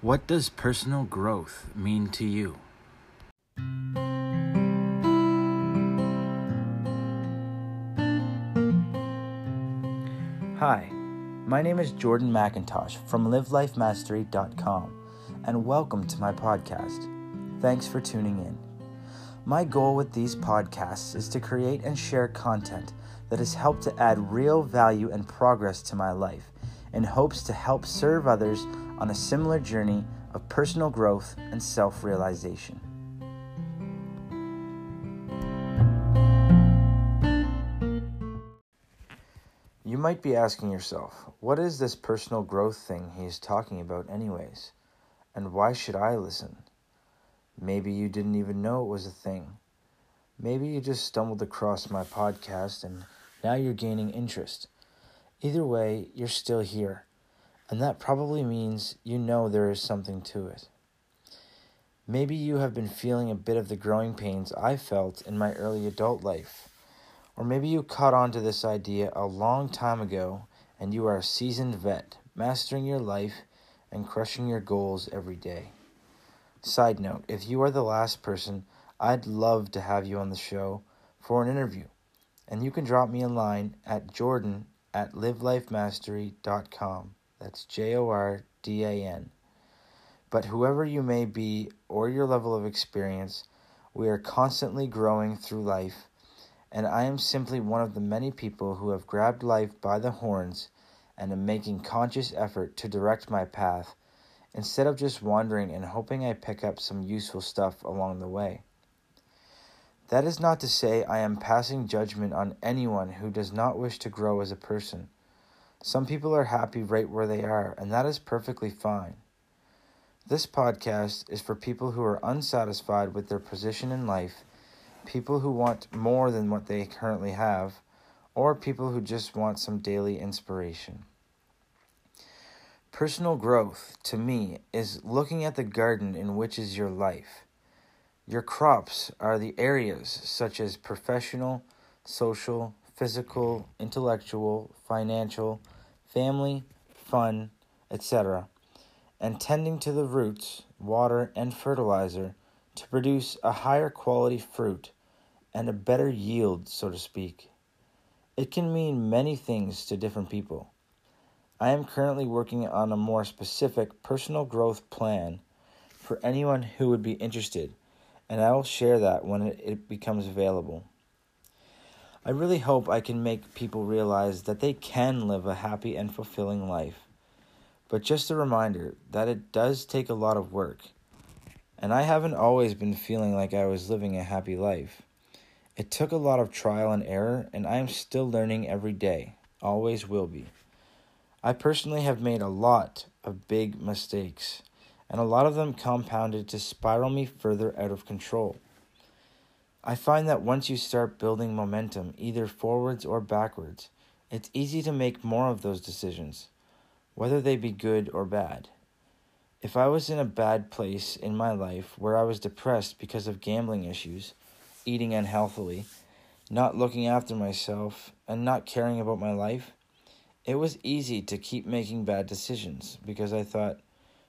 What does personal growth mean to you? Hi, my name is Jordan McIntosh from livelifemastery.com and welcome to my podcast. Thanks for tuning in. My goal with these podcasts is to create and share content that has helped to add real value and progress to my life in hopes to help serve others on a similar journey of personal growth and self realization. You might be asking yourself, what is this personal growth thing he is talking about, anyways? And why should I listen? Maybe you didn't even know it was a thing. Maybe you just stumbled across my podcast and now you're gaining interest. Either way, you're still here, and that probably means you know there is something to it. Maybe you have been feeling a bit of the growing pains I felt in my early adult life. Or maybe you caught on to this idea a long time ago and you are a seasoned vet, mastering your life and crushing your goals every day. Side note if you are the last person, I'd love to have you on the show for an interview. And you can drop me a line at jordan at livelifemastery.com. That's J O R D A N. But whoever you may be or your level of experience, we are constantly growing through life, and I am simply one of the many people who have grabbed life by the horns and am making conscious effort to direct my path instead of just wandering and hoping I pick up some useful stuff along the way. That is not to say I am passing judgment on anyone who does not wish to grow as a person. Some people are happy right where they are, and that is perfectly fine. This podcast is for people who are unsatisfied with their position in life, people who want more than what they currently have, or people who just want some daily inspiration. Personal growth, to me, is looking at the garden in which is your life. Your crops are the areas such as professional, social, physical, intellectual, financial, family, fun, etc., and tending to the roots, water, and fertilizer to produce a higher quality fruit and a better yield, so to speak. It can mean many things to different people. I am currently working on a more specific personal growth plan for anyone who would be interested, and I will share that when it becomes available. I really hope I can make people realize that they can live a happy and fulfilling life. But just a reminder that it does take a lot of work. And I haven't always been feeling like I was living a happy life. It took a lot of trial and error, and I am still learning every day, always will be. I personally have made a lot of big mistakes, and a lot of them compounded to spiral me further out of control. I find that once you start building momentum, either forwards or backwards, it's easy to make more of those decisions, whether they be good or bad. If I was in a bad place in my life where I was depressed because of gambling issues, eating unhealthily, not looking after myself, and not caring about my life, it was easy to keep making bad decisions because I thought,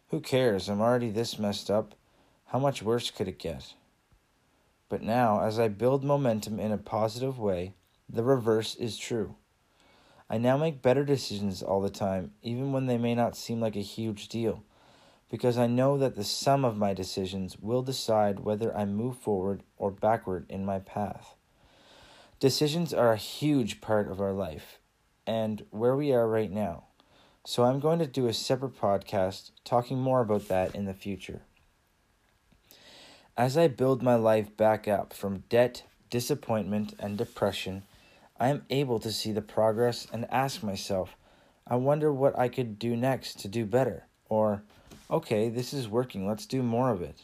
who cares? I'm already this messed up. How much worse could it get? But now, as I build momentum in a positive way, the reverse is true. I now make better decisions all the time, even when they may not seem like a huge deal, because I know that the sum of my decisions will decide whether I move forward or backward in my path. Decisions are a huge part of our life, and where we are right now. So I'm going to do a separate podcast talking more about that in the future. As I build my life back up from debt, disappointment, and depression, I am able to see the progress and ask myself, I wonder what I could do next to do better. Or, okay, this is working, let's do more of it.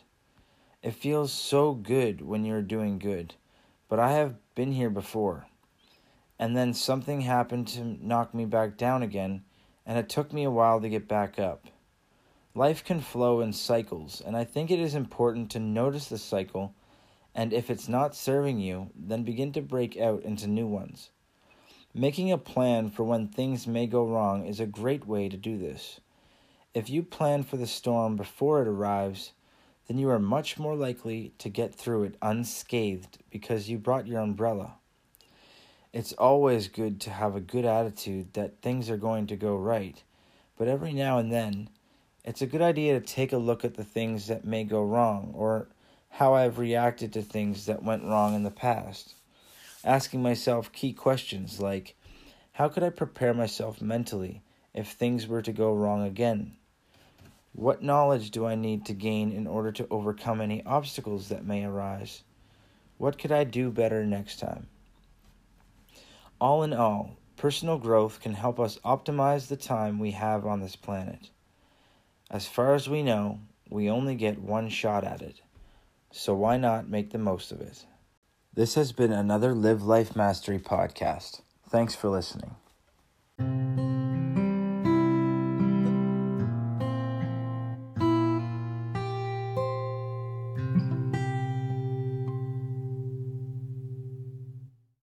It feels so good when you're doing good, but I have been here before and then something happened to knock me back down again, and it took me a while to get back up. Life can flow in cycles, and I think it is important to notice the cycle, and if it's not serving you, then begin to break out into new ones. Making a plan for when things may go wrong is a great way to do this. If you plan for the storm before it arrives, then you are much more likely to get through it unscathed because you brought your umbrella. It's always good to have a good attitude that things are going to go right, but every now and then, it's a good idea to take a look at the things that may go wrong or how I've reacted to things that went wrong in the past. Asking myself key questions like how could I prepare myself mentally if things were to go wrong again? What knowledge do I need to gain in order to overcome any obstacles that may arise? What could I do better next time? All in all, personal growth can help us optimize the time we have on this planet. As far as we know, we only get one shot at it, so why not make the most of it? This has been another Live Life Mastery podcast. Thanks for listening.